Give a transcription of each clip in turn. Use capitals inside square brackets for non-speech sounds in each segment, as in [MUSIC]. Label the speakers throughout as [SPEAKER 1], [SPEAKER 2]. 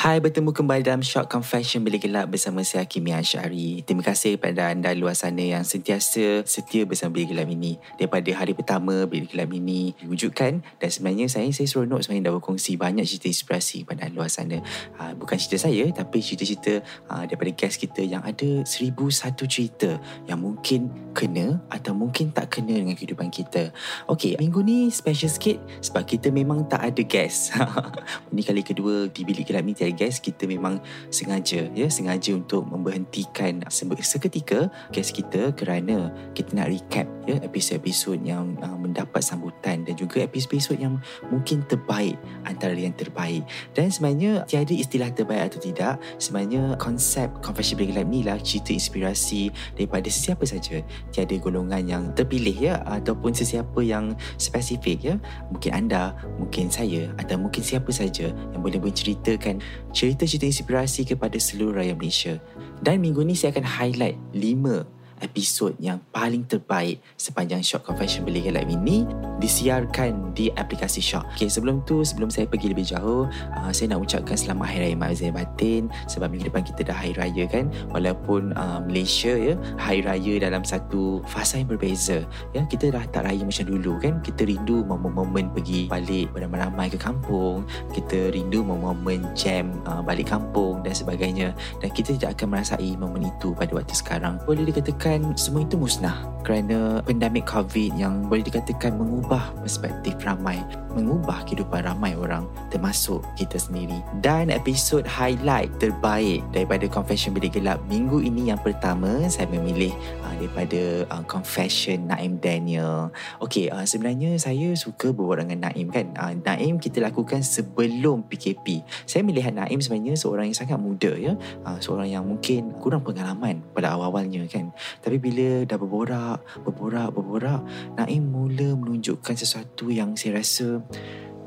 [SPEAKER 1] Hai, bertemu kembali dalam Short Confession Bilik Gelap bersama saya Kimi Ashari. Terima kasih kepada anda luar sana yang sentiasa setia bersama Bilik Gelap ini. Daripada hari pertama Bilik Gelap ini diwujudkan dan sebenarnya saya saya seronok sebenarnya dah berkongsi banyak cerita inspirasi pada luar sana. Ha, bukan cerita saya tapi cerita-cerita ha, daripada guest kita yang ada seribu satu cerita yang mungkin kena atau mungkin tak kena dengan kehidupan kita. Okey, minggu ni special sikit sebab kita memang tak ada guest. [LAUGHS] ini kali kedua di Bilik Gelap ni tiada guest kita memang sengaja ya sengaja untuk memberhentikan seketika guest kita kerana kita nak recap ya episod-episod yang uh, mendapat sambutan dan juga episod-episod yang mungkin terbaik antara yang terbaik. Dan sebenarnya tiada istilah terbaik atau tidak sebenarnya konsep confession break live ni lah cerita inspirasi daripada sesiapa saja. Tiada golongan yang terpilih ya ataupun sesiapa yang spesifik ya. Mungkin anda mungkin saya atau mungkin siapa saja yang boleh menceritakan cerita-cerita inspirasi kepada seluruh rakyat Malaysia. Dan minggu ni saya akan highlight 5 episod yang paling terbaik sepanjang Shock Confession Beli Gelap ini disiarkan di aplikasi Shock. Okay, sebelum tu, sebelum saya pergi lebih jauh, uh, saya nak ucapkan selamat Hari Raya Mak Batin sebab minggu depan kita dah Hari Raya kan. Walaupun uh, Malaysia ya, Hari Raya dalam satu fasa yang berbeza. Ya, kita dah tak raya macam dulu kan. Kita rindu momen-momen pergi balik beramai-ramai ke kampung. Kita rindu momen-momen jam uh, balik kampung dan sebagainya. Dan kita tidak akan merasai momen itu pada waktu sekarang. Boleh dikatakan dikatakan semua itu musnah kerana pandemik COVID yang boleh dikatakan mengubah perspektif ramai, mengubah kehidupan ramai orang termasuk kita sendiri. Dan episod highlight terbaik daripada Confession Bilik Gelap minggu ini yang pertama saya memilih uh, daripada uh, Confession Naim Daniel. Okey, uh, sebenarnya saya suka berbual dengan Naim kan. Uh, Naim kita lakukan sebelum PKP. Saya melihat Naim sebenarnya seorang yang sangat muda ya. Uh, seorang yang mungkin kurang pengalaman pada awal-awalnya kan. Tapi bila dah berborak, berborak, berborak, Naim mula menunjukkan sesuatu yang saya rasa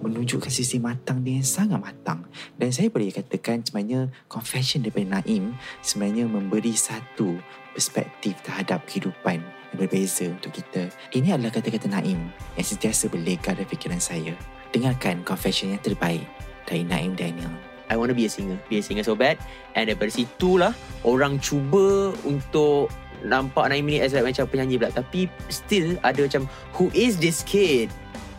[SPEAKER 1] menunjukkan sisi matang dia yang sangat matang. Dan saya boleh katakan sebenarnya confession daripada Naim sebenarnya memberi satu perspektif terhadap kehidupan yang berbeza untuk kita. Ini adalah kata-kata Naim yang sentiasa berlega dalam fikiran saya. Dengarkan confession yang terbaik dari Naim Daniel.
[SPEAKER 2] I want to be a singer Be a singer so bad And daripada situ lah Orang cuba untuk nampak Naim ni as like macam penyanyi pula. Tapi still ada macam who is this kid?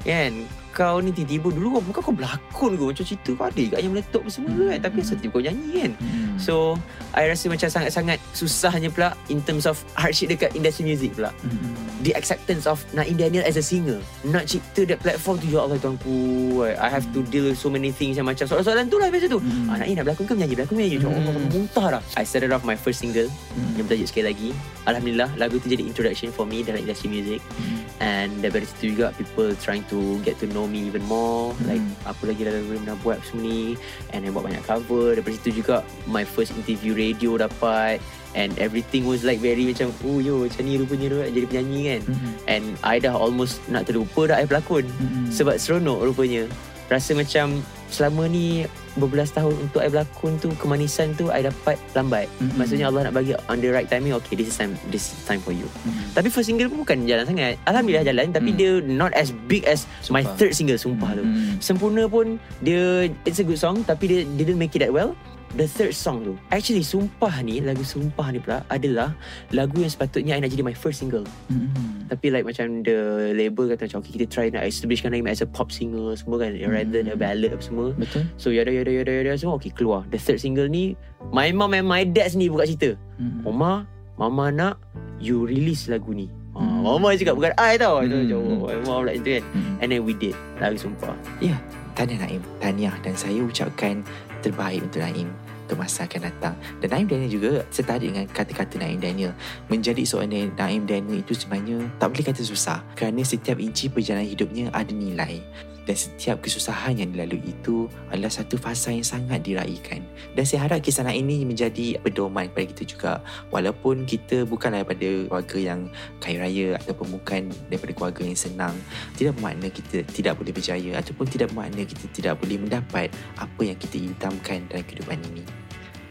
[SPEAKER 2] Kan kau ni tiba-tiba dulu kau bukan kau berlakon ke macam cerita kau ada kat yang meletup semua hmm. kan tapi asal tiba kau nyanyi kan hmm. so I rasa macam sangat-sangat susahnya pula in terms of hardship dekat industry music pula hmm. the acceptance of Naim Daniel as a singer nak cipta that platform tu ya Allah tuanku I have to deal with so many things yang macam soalan-soalan tu lah biasa tu hmm. ah, Naim nak berlakon ke menyanyi berlakon menyanyi hmm. muntah lah I started off my first single hmm. yang bertajuk sekali lagi Alhamdulillah lagu tu jadi introduction for me dalam industry music hmm. and dari situ juga people trying to get to know know me even more. Hmm. like apa lagi lagu yang nak buat semua ni. And I buat banyak cover. Daripada situ juga my first interview radio dapat. And everything was like very macam oh yo macam ni rupanya tu jadi penyanyi kan. Hmm. and I dah almost nak terlupa dah I pelakon. Hmm. sebab seronok rupanya. Rasa macam selama ni berbelas tahun untuk I berlakon tu kemanisan tu I dapat lambat mm-hmm. maksudnya Allah nak bagi on the right timing okay this is time this is time for you mm-hmm. tapi first single pun bukan jalan sangat Alhamdulillah jalan tapi mm-hmm. dia not as big as sumpah. my third single sumpah mm-hmm. tu sempurna pun dia it's a good song tapi dia didn't make it that well the third song tu actually sumpah ni lagu sumpah ni pula adalah lagu yang sepatutnya I nak jadi my first single mm-hmm. tapi like macam the label kata macam okay kita try nak establishkan Naim as a pop singer semua kan mm-hmm. rather than a ballad apa semua
[SPEAKER 1] betul
[SPEAKER 2] so yada yada yada yada semua okay keluar the third single ni my mom and my dad sendiri buka cerita mm-hmm. Oma mama nak you release lagu ni. Ha,
[SPEAKER 3] Hmm.
[SPEAKER 2] Mama cakap bukan I tau.
[SPEAKER 3] Hmm.
[SPEAKER 2] Hmm. Macam, Mama like itu kan.
[SPEAKER 3] Hmm.
[SPEAKER 2] And then we did. Lagi sumpah.
[SPEAKER 1] Ya, tahniah Naim. Tahniah dan saya ucapkan terbaik untuk Naim untuk masa akan datang. Dan Naim Daniel juga tertarik dengan kata-kata Naim Daniel. Menjadi seorang Naim Daniel itu sebenarnya tak boleh kata susah. Kerana setiap inci perjalanan hidupnya ada nilai. Dan setiap kesusahan yang dilalui itu adalah satu fasa yang sangat diraikan. Dan saya harap kisah ini menjadi pedoman kepada kita juga. Walaupun kita bukanlah daripada keluarga yang kaya raya ataupun bukan daripada keluarga yang senang tidak bermakna kita tidak boleh berjaya ataupun tidak bermakna kita tidak boleh mendapat apa yang kita idamkan dalam kehidupan ini.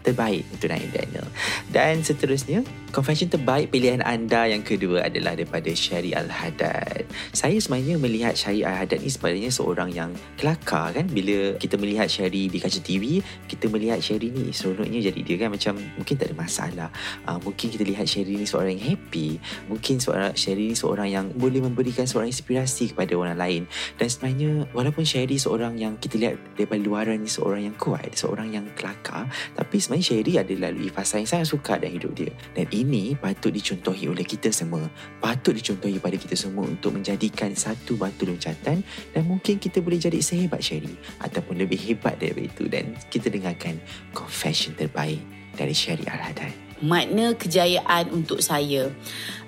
[SPEAKER 1] Terbaik untuk Naim Daniel. Dan seterusnya, confession terbaik pilihan anda yang kedua adalah daripada Syari Al-Haddad. Saya sebenarnya melihat Syari Al-Haddad ni sebenarnya seorang yang kelakar kan. Bila kita melihat Syari di kaca TV, kita melihat Syari ni seronoknya jadi dia kan macam mungkin tak ada masalah. Uh, mungkin kita lihat Syari ni seorang yang happy. Mungkin seorang Syari ni seorang yang boleh memberikan seorang inspirasi kepada orang lain. Dan sebenarnya walaupun Sherry seorang yang kita lihat daripada luaran ni seorang yang kuat, seorang yang kelakar, tapi sebenarnya Sherry ada lalui fasa yang sangat sukar dalam hidup dia. Dan ini patut dicontohi oleh kita semua. Patut dicontohi pada kita semua untuk menjadikan satu batu loncatan dan mungkin kita boleh jadi sehebat Sherry ataupun lebih hebat daripada itu dan kita dengarkan confession terbaik dari Sherry Al-Haddad.
[SPEAKER 4] Makna kejayaan untuk saya.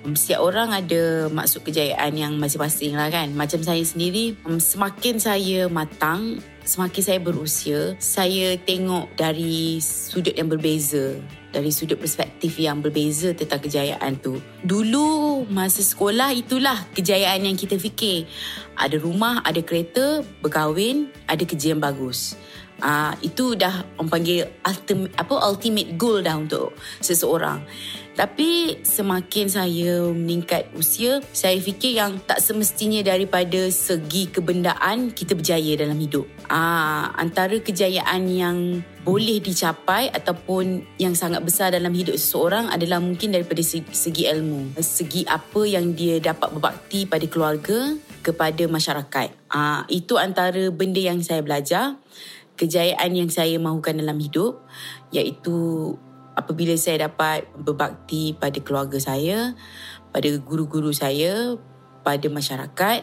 [SPEAKER 4] Um, Setiap orang ada maksud kejayaan yang masing-masing lah kan. Macam saya sendiri, um, semakin saya matang, semakin saya berusia, saya tengok dari sudut yang berbeza. Dari sudut perspektif yang berbeza tentang kejayaan tu. Dulu masa sekolah itulah kejayaan yang kita fikir. Ada rumah, ada kereta, berkahwin, ada kerja yang bagus. Uh, itu dah orang panggil ultimate apa ultimate goal dah untuk seseorang. Tapi semakin saya meningkat usia, saya fikir yang tak semestinya daripada segi kebendaan kita berjaya dalam hidup. Ah antara kejayaan yang boleh dicapai ataupun yang sangat besar dalam hidup seseorang adalah mungkin daripada segi, ilmu. Segi apa yang dia dapat berbakti pada keluarga, kepada masyarakat. Ah itu antara benda yang saya belajar kejayaan yang saya mahukan dalam hidup iaitu apabila saya dapat berbakti pada keluarga saya, pada guru-guru saya, pada masyarakat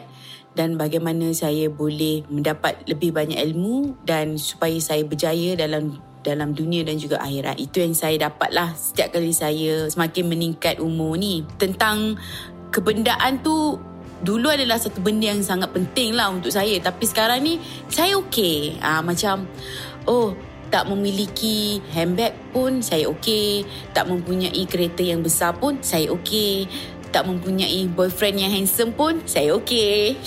[SPEAKER 4] dan bagaimana saya boleh mendapat lebih banyak ilmu dan supaya saya berjaya dalam dalam dunia dan juga akhirat. Itu yang saya dapatlah setiap kali saya semakin meningkat umur ni. Tentang kebendaan tu dulu adalah satu benda yang sangat penting lah untuk saya. Tapi sekarang ni saya okey. Ah macam oh tak memiliki handbag pun saya okey. Tak mempunyai kereta yang besar pun saya okey. Tak mempunyai boyfriend yang handsome pun saya okey. [LAUGHS]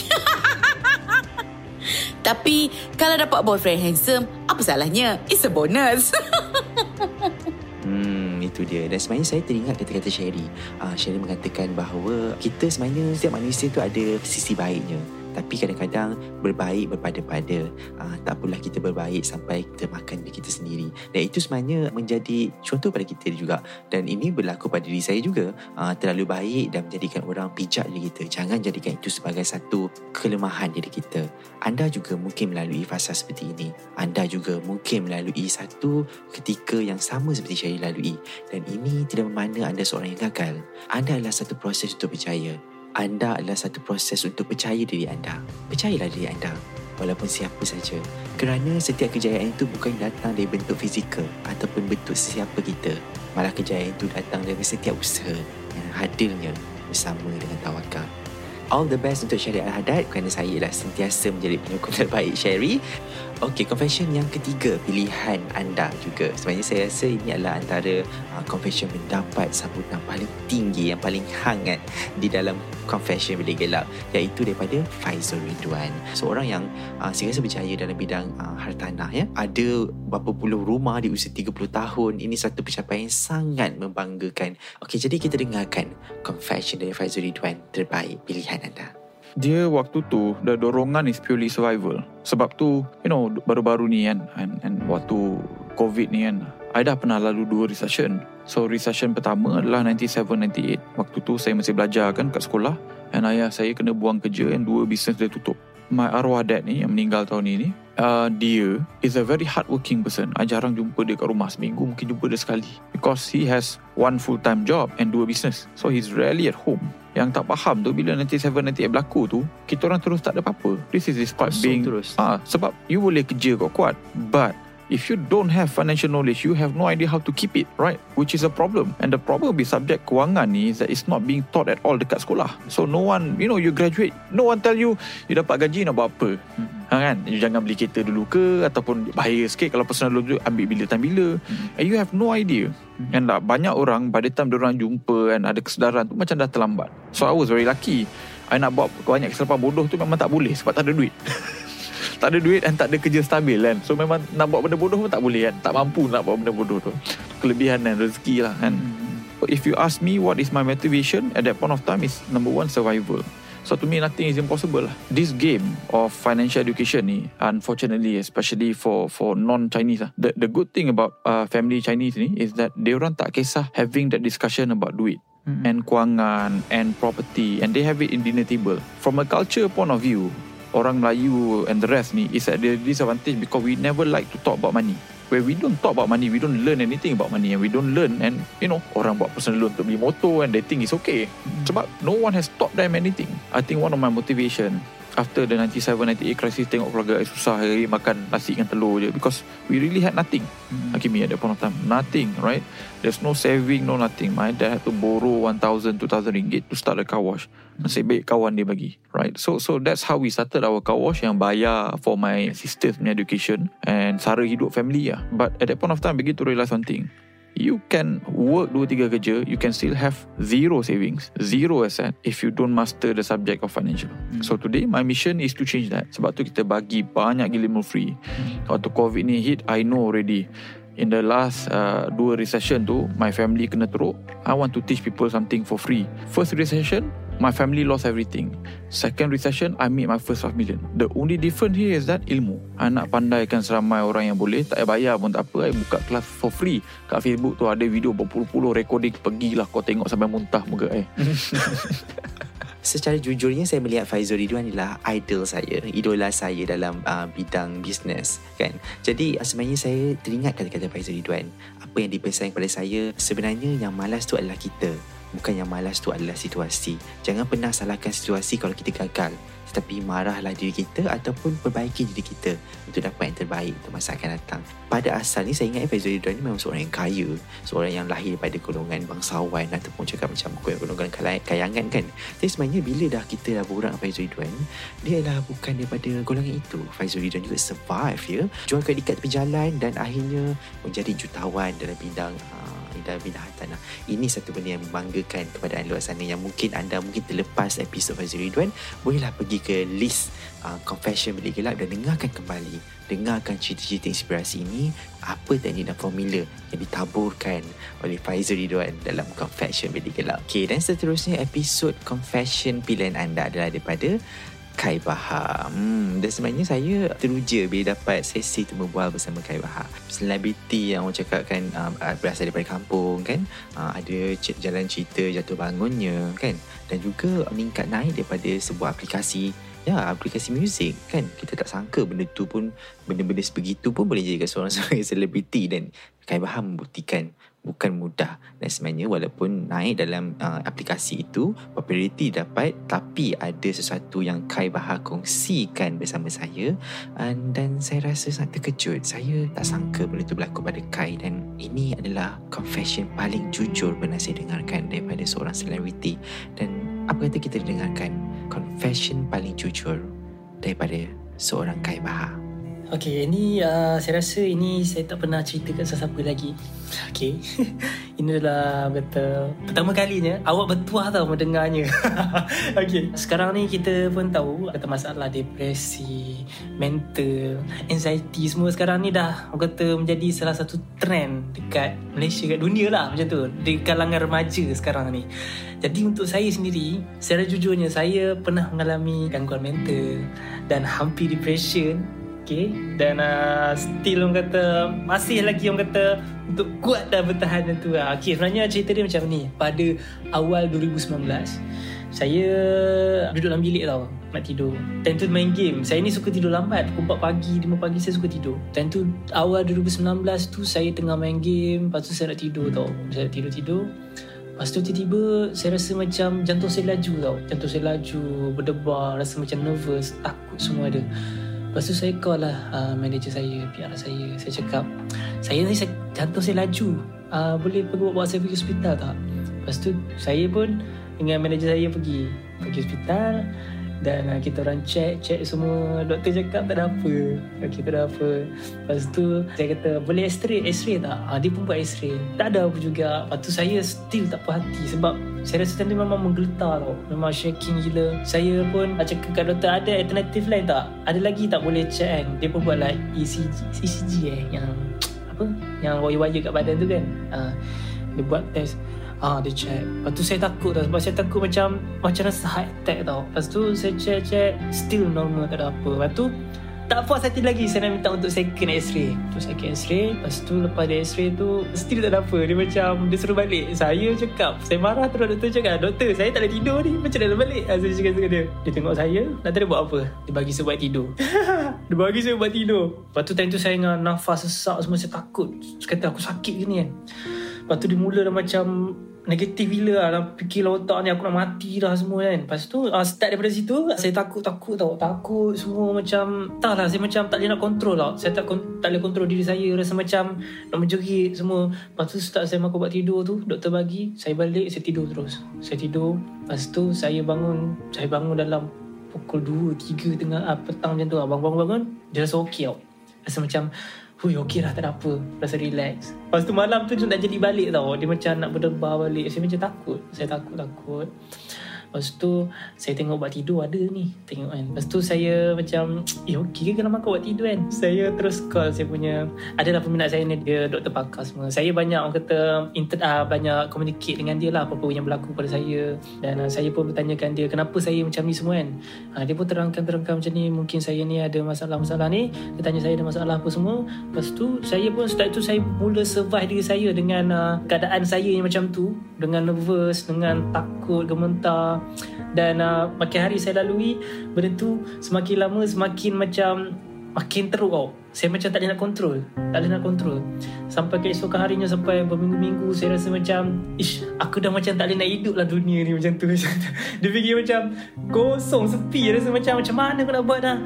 [SPEAKER 4] Tapi kalau dapat boyfriend handsome apa salahnya? It's a bonus [LAUGHS]
[SPEAKER 1] itu dia. Dan sebenarnya saya teringat kata-kata Sherry. Uh, Sherry mengatakan bahawa kita sebenarnya setiap manusia tu ada sisi baiknya. Tapi kadang-kadang berbaik berpada-pada. Uh, tak apalah kita berbaik sampai kita makan diri kita sendiri. Dan itu sebenarnya menjadi contoh pada kita juga. Dan ini berlaku pada diri saya juga. Uh, terlalu baik dan menjadikan orang pijak diri kita. Jangan jadikan itu sebagai satu kelemahan diri kita. Anda juga mungkin melalui fasa seperti ini. Anda juga mungkin melalui satu ketika yang sama seperti Syahir lalui. Dan ini tidak bermakna anda seorang yang gagal. Anda adalah satu proses untuk berjaya. Anda adalah satu proses untuk percaya diri anda. Percayalah diri anda. Walaupun siapa saja. Kerana setiap kejayaan itu bukan datang dari bentuk fizikal ataupun bentuk sesiapa kita. Malah kejayaan itu datang dari setiap usaha yang hadirnya bersama dengan tawakal. All the best untuk Syari Al-Haddad kerana saya ialah sentiasa menjadi penyokong terbaik Syari. Okey, confession yang ketiga pilihan anda juga. Sebenarnya saya rasa ini adalah antara uh, confession mendapat sambutan paling tinggi yang paling hangat di dalam confession Bilik Gelap iaitu daripada Faizul Ridwan. Seorang yang uh, saya rasa berjaya dalam bidang uh, hartanah ya. Ada berapa puluh rumah di usia 30 tahun. Ini satu pencapaian yang sangat membanggakan. Okey, jadi kita dengarkan confession dari Faizul Ridwan terbaik pilihan anda.
[SPEAKER 3] Dia waktu tu the dorongan is purely survival. Sebab tu, you know, baru-baru ni kan and, and waktu COVID ni kan, I dah pernah lalu dua recession. So recession pertama adalah 97-98. Waktu tu saya masih belajar kan kat sekolah and ayah saya kena buang kerja and dua bisnes dia tutup. My arwah dad ni yang meninggal tahun ini, uh, dia is a very hardworking person. I jarang jumpa dia kat rumah seminggu mungkin jumpa dia sekali because he has one full time job and dua business. So he's rarely at home. Yang tak faham tu bila 97 98 berlaku tu, kita orang terus tak ada apa-apa. This is despite
[SPEAKER 2] Kosong
[SPEAKER 3] being
[SPEAKER 2] terus.
[SPEAKER 3] Ah, sebab you boleh kerja kuat-kuat but If you don't have financial knowledge, you have no idea how to keep it, right? Which is a problem. And the problem with subject kewangan ni is that it's not being taught at all dekat sekolah. So no one, you know, you graduate, no one tell you, you dapat gaji nak buat apa. Ha, kan? You jangan beli kereta dulu ke ataupun bahaya sikit kalau personal loan tu ambil bila time bila. And you have no idea. And lah, banyak orang by the time orang jumpa and ada kesedaran tu macam dah terlambat. So I was very lucky. I nak buat banyak kesilapan bodoh tu memang tak boleh sebab tak ada duit. [LAUGHS] tak ada duit dan tak ada kerja stabil kan. So memang nak buat benda bodoh pun tak boleh kan. Tak mampu nak buat benda bodoh tu. Kelebihan dan rezeki lah kan. If you ask me what is my motivation at that point of time is number one survival. So to me nothing is impossible lah. This game of financial education ni unfortunately especially for for non-Chinese lah. The the good thing about uh, family Chinese ni is that they orang tak kisah having that discussion about duit and kewangan and property and they have it in dinner table. From a culture point of view, orang Melayu and the rest ni is at the disadvantage because we never like to talk about money. Where we don't talk about money, we don't learn anything about money and we don't learn and you know orang buat personal loan untuk beli motor and they think it's okay. Sebab no one has taught them anything. I think one of my motivation after the 97-98 crisis tengok keluarga I susah hari makan nasi dengan telur je because we really had nothing. Hakimi at that point of time. Nothing, right? There's no saving, no nothing. My dad had to borrow 1,000, 2,000 ringgit to start a car wash. Nasib baik kawan dia bagi, right? So so that's how we started our car wash yang bayar for my sister's education and sara hidup family lah. But at that point of time, begin to realise one thing. You can work 2-3 kerja You can still have Zero savings Zero asset If you don't master the subject of financial. So today My mission is to change that. Sebab tu kita bagi Banyak gila ilmu free. Waktu COVID ni hit I know already. In the last uh, Dua recession tu My family kena teruk. I want to teach people something for free. First recession My family lost everything Second recession I made my first 5 million The only difference here is that Ilmu I nak pandaikan seramai orang yang boleh Tak payah bayar pun tak apa I buka kelas for free Kat Facebook tu ada video Berpuluh-puluh recording Pergilah kau tengok sampai muntah muka eh [LAUGHS]
[SPEAKER 1] Secara jujurnya saya melihat Faizul Ridwan adalah idol saya, idola saya dalam uh, bidang bisnes kan. Jadi sebenarnya saya teringat kata-kata Faizul Ridwan. Apa yang dipesan kepada saya sebenarnya yang malas tu adalah kita. Bukan yang malas tu adalah situasi. Jangan pernah salahkan situasi kalau kita gagal. Tetapi marahlah diri kita ataupun perbaiki diri kita untuk dapat yang terbaik untuk masa akan datang. Pada asalnya saya ingat Faizul Ridwan ni memang seorang yang kaya. Seorang yang lahir daripada golongan bangsawan ataupun cakap macam golongan kayangan kan. Tapi sebenarnya bila dah kita dah borak dengan Faizul Ridwan, dia adalah bukan daripada golongan itu. Faizul Ridwan juga survive ya. Jual kredit kat tepi jalan dan akhirnya menjadi jutawan dalam bidang uh, dalam bidang hartanah. Ini satu benda yang membanggakan kepada anda luar sana yang mungkin anda mungkin terlepas episod Faizul Ridwan, bolehlah pergi ke list uh, Confession Bilik Gelap dan dengarkan kembali. Dengarkan cerita-cerita inspirasi ini, apa teknik dan formula yang ditaburkan oleh Faizul Ridwan dalam Confession Bilik Gelap. Okay, dan seterusnya episod Confession pilihan anda adalah daripada Kai Bahar. Hmm, dan sebenarnya saya teruja bila dapat sesi temu bual bersama Kai Bahar. Selebriti yang orang cakap kan uh, berasal daripada kampung kan. Uh, ada jalan cerita jatuh bangunnya kan. Dan juga meningkat naik daripada sebuah aplikasi Ya, aplikasi muzik kan. Kita tak sangka benda tu pun, benda-benda sebegitu pun boleh jadikan seorang [LAUGHS] sebagai selebriti dan Kai Bahar membuktikan bukan mudah. Dan sebenarnya walaupun naik dalam uh, aplikasi itu populariti dapat tapi ada sesuatu yang Kai Bahar kongsikan bersama saya uh, dan saya rasa sangat terkejut. Saya tak sangka benda itu berlaku pada Kai dan ini adalah confession paling jujur pernah saya dengarkan daripada seorang selebriti. Dan apa kata kita dengarkan? Confession paling jujur daripada seorang Kai Bahar
[SPEAKER 5] Okay, ini uh, saya rasa ini saya tak pernah cerita kat sesiapa lagi. Okay, [LAUGHS] ini adalah kata pertama kalinya awak bertuah tau mendengarnya. [LAUGHS] okay, sekarang ni kita pun tahu kata masalah depresi, mental, anxiety semua sekarang ni dah kata menjadi salah satu trend dekat Malaysia, kat dunia lah macam tu. Di kalangan remaja sekarang ni. Jadi untuk saya sendiri, secara jujurnya saya pernah mengalami gangguan mental dan hampir depression Okay Dan uh, still orang kata Masih lagi orang kata Untuk kuat dan bertahan tu lah Okay sebenarnya cerita dia macam ni. Pada awal 2019 Saya duduk dalam bilik tau Nak tidur. Time tu main game. Saya ni suka tidur lambat. Pukul 4 pagi 5 pagi saya suka tidur. Time tu awal 2019 tu Saya tengah main game. Lepas tu saya nak tidur tau. Saya tidur-tidur Lepas tu tiba-tiba saya rasa macam jantung saya laju tau. Jantung saya laju, berdebar, rasa macam nervous, takut semua ada. Lepas tu saya call lah uh, manager saya, PR saya. Saya cakap, saya ni saya, jantung saya laju. Uh, boleh pergi bawa saya pergi hospital tak? Lepas tu saya pun dengan manager saya pergi. Pergi hospital. Dan uh, kita orang check, check semua. Doktor cakap tak ada apa. Okay, tak ada apa. Lepas tu saya kata, boleh x-ray? X-ray tak? Uh, dia pun buat x-ray. Tak ada apa juga. Lepas tu saya still tak puas hati. Sebab saya rasa tu memang menggeletar tau. Memang shaking gila. Saya pun cakap kat doktor, ada alternatif lain tak? Ada lagi tak boleh check kan? Dia pun buat like ECG, ECG eh. Yang [TSK] apa? Yang wire-wire kat badan tu kan? Uh, dia buat test. Ah dia check. Lepas tu saya takut tau sebab saya takut macam macam rasa heart attack tau. Lepas tu saya check check still normal tak ada apa. Lepas tu tak puas hati lagi saya nak minta untuk second x-ray. Tu second x-ray. Lepas tu lepas dia x-ray tu still tak ada apa. Dia macam dia suruh balik. Saya cakap saya marah terus doktor cakap doktor saya tak boleh tidur ni macam nak balik. Ah, Saya cakap dengan dia. Dia tengok saya nak tahu dia buat apa. Dia bagi saya buat tidur. [LAUGHS] dia bagi saya buat tidur. Lepas tu time tu saya dengan nafas sesak semua saya takut. Saya aku sakit ke ni kan. Lepas tu dia mula dah macam negatif gila lah. Dalam fikiran otak ni aku nak mati dah semua kan. Lepas tu uh, start daripada situ saya takut-takut tau. Takut semua macam tak lah saya macam tak boleh nak kontrol tau saya tak, tak boleh kontrol diri saya. Rasa macam nak menjerit semua. Lepas tu start saya makan buat tidur tu doktor bagi saya balik saya tidur terus. Saya tidur lepas tu saya bangun. Saya bangun dalam pukul 2, 3 tengah uh, petang macam tu lah. Bangun-bangun dia rasa okey tau. Rasa macam Hui okey lah tak ada apa. Rasa relax. Lepas tu malam tu nak jadi balik tau. Dia macam nak berdebar balik. Saya macam takut. Saya takut-takut Lepas tu Saya tengok buat tidur ada ni Tengok kan. Lepas tu saya macam [TSK] Eh okey ke kalau makan buat tidur kan? Saya terus call saya punya Adalah peminat saya ni Dia doktor pakar semua. Saya banyak orang kata inter, uh, Banyak communicate dengan dia lah Apa-apa yang berlaku pada saya. Dan uh, saya pun bertanyakan dia Kenapa saya macam ni semua kan? Uh, Dia pun terangkan-terangkan macam ni Mungkin saya ni ada masalah-masalah ni. Dia tanya saya ada masalah apa semua. Lepas tu Saya pun start tu Saya mula survive diri saya Dengan uh, keadaan saya yang macam tu. Dengan nervous Dengan takut Gementar dan uh, makin hari saya lalui benda tu semakin lama semakin macam makin teruk tau. Saya macam tak boleh nak kontrol tak boleh nak kontrol sampai keesokan harinya sampai berminggu-minggu saya rasa macam ish aku dah macam tak boleh nak hidup lah dunia ni macam tu. [LAUGHS] Dia fikir macam kosong sepi. Rasa macam macam mana aku nak buat dah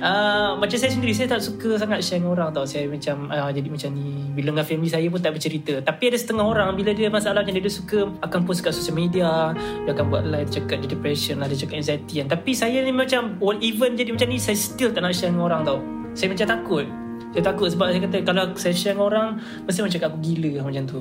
[SPEAKER 5] Uh, macam saya sendiri Saya tak suka sangat share dengan orang tau. Saya macam uh, Jadi macam ni. Bila dengan family saya pun tak bercerita. Tapi ada setengah orang Bila dia masalah macam ni Dia suka Akan post kat social media. Dia akan buat live Dia cakap dia depression lah Dia cakap anxiety kan. Tapi saya ni macam even jadi macam ni Saya still tak nak share dengan orang tau. Saya macam takut Saya takut sebab saya kata Kalau saya share dengan orang Mesti orang cakap aku gila Macam tu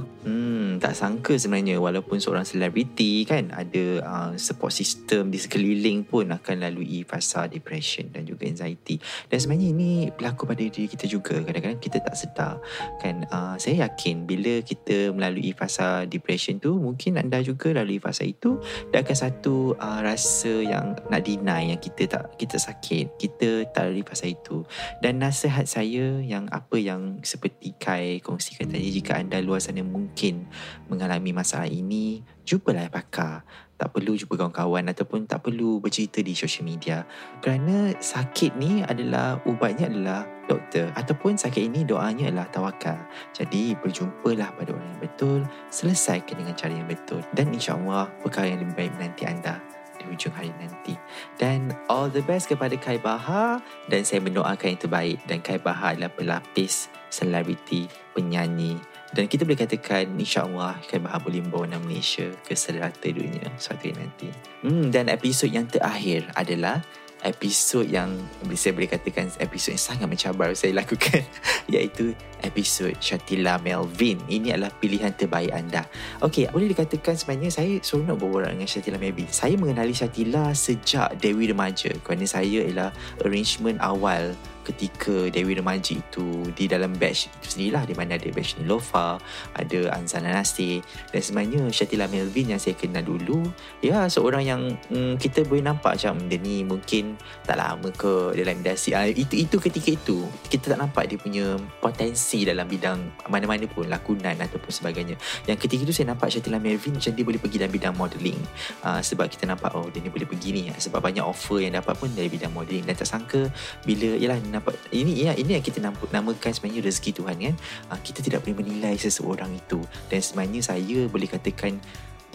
[SPEAKER 1] Hmm, tak sangka sebenarnya walaupun seorang selebriti kan ada uh, support system di sekeliling pun akan lalui fasa depression dan juga anxiety. Dan sebenarnya ini berlaku pada diri kita juga. Kadang-kadang kita tak sedar. Kan uh, saya yakin bila kita melalui fasa depression tu mungkin anda juga lalui fasa itu dan akan satu uh, rasa yang nak deny yang kita tak kita sakit. Kita tak lalui fasa itu. Dan nasihat saya yang apa yang seperti Kai kongsikan tadi jika anda luar sana mungkin mengalami masalah ini, jumpalah pakar. Tak perlu jumpa kawan-kawan ataupun tak perlu bercerita di social media. Kerana sakit ni adalah ubatnya adalah doktor ataupun sakit ini doanya adalah tawakal. Jadi berjumpalah pada orang yang betul, selesaikan dengan cara yang betul dan insya-Allah perkara yang lebih baik menanti anda di hujung hari nanti. Dan all the best kepada Kai Bahar dan saya mendoakan yang terbaik dan Kai Bahar adalah pelapis selebriti, penyanyi dan kita boleh katakan insyaAllah Kai Bahar boleh membawa nama Malaysia ke serata dunia suatu hari nanti. Hmm, dan episod yang terakhir adalah episod yang saya boleh katakan episod yang sangat mencabar saya lakukan [LAUGHS] iaitu episod Shatila Melvin. Ini adalah pilihan terbaik anda. Okey, boleh dikatakan sebenarnya saya seronok berbual dengan Shatila Melvin. Saya mengenali Shatila sejak Dewi Remaja kerana saya ialah arrangement awal ketika Dewi Remaja itu di dalam batch itu sendirilah di mana ada batch Nilofa, ada Anzana Nasir dan sebenarnya Syatila Melvin yang saya kenal dulu ya seorang yang mm, kita boleh nampak macam dia ni mungkin tak lama ke dalam industri. Ah, itu itu ketika itu kita tak nampak dia punya potensi dalam bidang mana-mana pun lakonan ataupun sebagainya. Yang ketika itu saya nampak Syatila Melvin macam dia boleh pergi dalam bidang modelling uh, sebab kita nampak oh dia ni boleh pergi ni. Sebab banyak offer yang dapat pun dari bidang modelling dan tak sangka bila yalah nampak ini ya ini yang kita nam- namakan sebenarnya rezeki Tuhan kan uh, kita tidak boleh menilai seseorang itu dan sebenarnya saya boleh katakan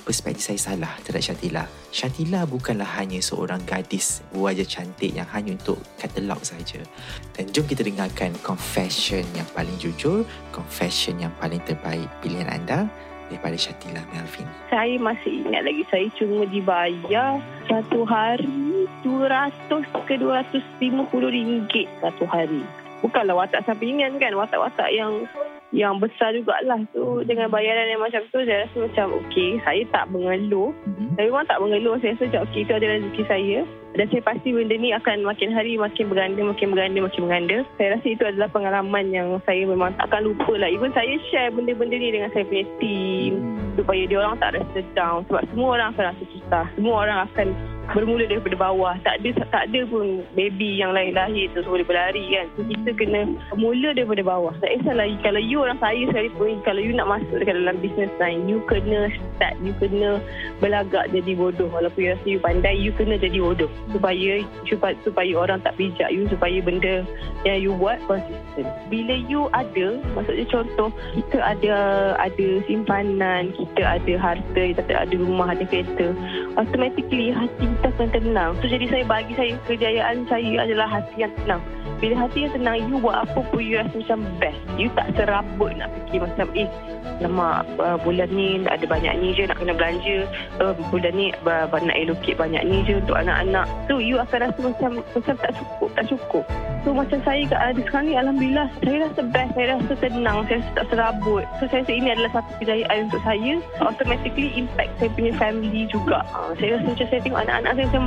[SPEAKER 1] perspektif saya salah terhadap Syatila. Syatila bukanlah hanya seorang gadis wajah cantik yang hanya untuk katalog saja. Dan jom kita dengarkan confession yang paling jujur, confession yang paling terbaik pilihan anda daripada Syatila Melvin.
[SPEAKER 6] Saya masih ingat lagi saya cuma dibayar satu hari 200 ke 250 ringgit satu hari. Bukanlah watak sampingan kan, watak-watak yang yang besar jugalah tu dengan bayaran yang macam tu saya rasa macam okey saya tak mengeluh
[SPEAKER 1] Mm-hmm.
[SPEAKER 6] saya memang tak mengeluh saya rasa macam okey itu adalah rezeki saya dan saya pasti benda ni akan makin hari makin berganda makin berganda makin berganda. Saya rasa itu adalah pengalaman yang saya memang tak akan lupa lah. Even saya share benda-benda ni dengan saya punya team. Supaya dia orang tak rasa down. Sebab semua orang akan rasa susah. Semua orang akan bermula daripada bawah. Tak ada tak ada pun baby yang lain lahir tu boleh berlari kan. So, kita kena mula daripada bawah. Tak kisahlah kalau you orang saya sekalipun kalau you nak masuk dekat dalam business line you kena start you kena belagak jadi bodoh. Walaupun you rasa you pandai you kena jadi bodoh. Supaya supaya, supaya orang tak bijak you supaya benda yang you buat konsisten. Bila you ada maksudnya contoh kita ada ada simpanan kita ada harta kita ada rumah ada kereta automatically hati kita akan tenang. So jadi saya bagi saya kejayaan saya adalah hati yang tenang. Bila hati yang tenang you buat apa pun you rasa macam best. You tak serabut nak fikir macam eh lama uh, bulan ni ada banyak ni je nak kena belanja. Uh, bulan ni uh, nak allocate banyak ni je untuk anak-anak. So you akan rasa macam macam tak cukup tak cukup. So macam saya kat ada sekarang ni Alhamdulillah saya rasa best saya rasa tenang saya rasa tak serabut. So saya rasa ini adalah satu kejayaan untuk saya. Automatically impact saya punya family juga. Uh, saya rasa macam saya tengok anak-anak saya macam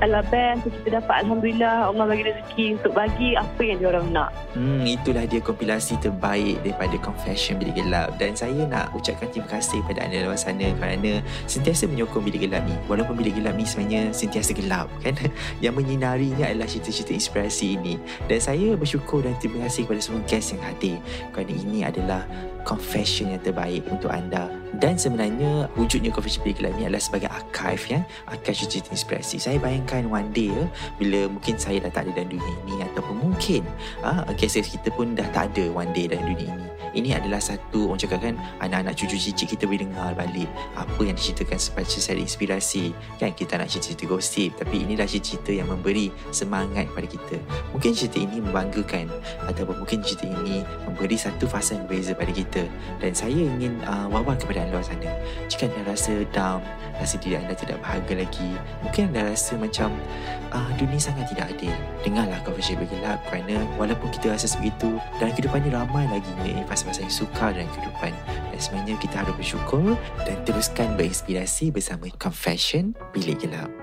[SPEAKER 6] alah best kita dapat Alhamdulillah Allah bagi rezeki untuk bagi apa yang diorang nak?
[SPEAKER 1] Hmm, itulah dia kompilasi terbaik daripada Confession Bilik Gelap. Dan saya nak ucapkan terima kasih kepada anda luar sana kerana sentiasa menyokong Bilik Gelap ni. Walaupun Bilik Gelap ni sebenarnya sentiasa gelap kan? [LAUGHS] Yang menyinarinya adalah cerita-cerita inspirasi ini. Dan saya bersyukur dan terima kasih kepada semua guest yang hadir. Kerana ini adalah confession yang terbaik untuk anda. Dan sebenarnya wujudnya Confession Bilik Gelap ni adalah sebagai archive ya. Archive cerita inspirasi saya bayangkan one day ya, bila mungkin saya dah tak ada dalam dunia ini ataupun mungkin ah, kisah kita pun dah tak ada one day dalam dunia ini ini adalah satu orang cakap kan anak-anak cucu cicit kita boleh dengar balik apa yang diceritakan sebagai secara inspirasi. Kan kita nak cerita-cerita gosip tapi inilah cerita yang memberi semangat kepada kita. Mungkin cerita ini membanggakan ataupun mungkin cerita ini memberi satu fasa yang berbeza pada kita. Dan saya ingin uh, wawal kepada anda luar sana. Jika anda rasa down rasa diri anda tidak bahagia lagi mungkin anda rasa macam uh, dunia sangat tidak adil. Dengarlah Confession Bergelap kerana walaupun kita rasa sebegitu dalam kehidupan ini ramai lagi mengenai fasa-fasa yang sukar dalam kehidupan. Dan sebenarnya kita harus bersyukur dan teruskan berinspirasi bersama Confession Bilik Gelap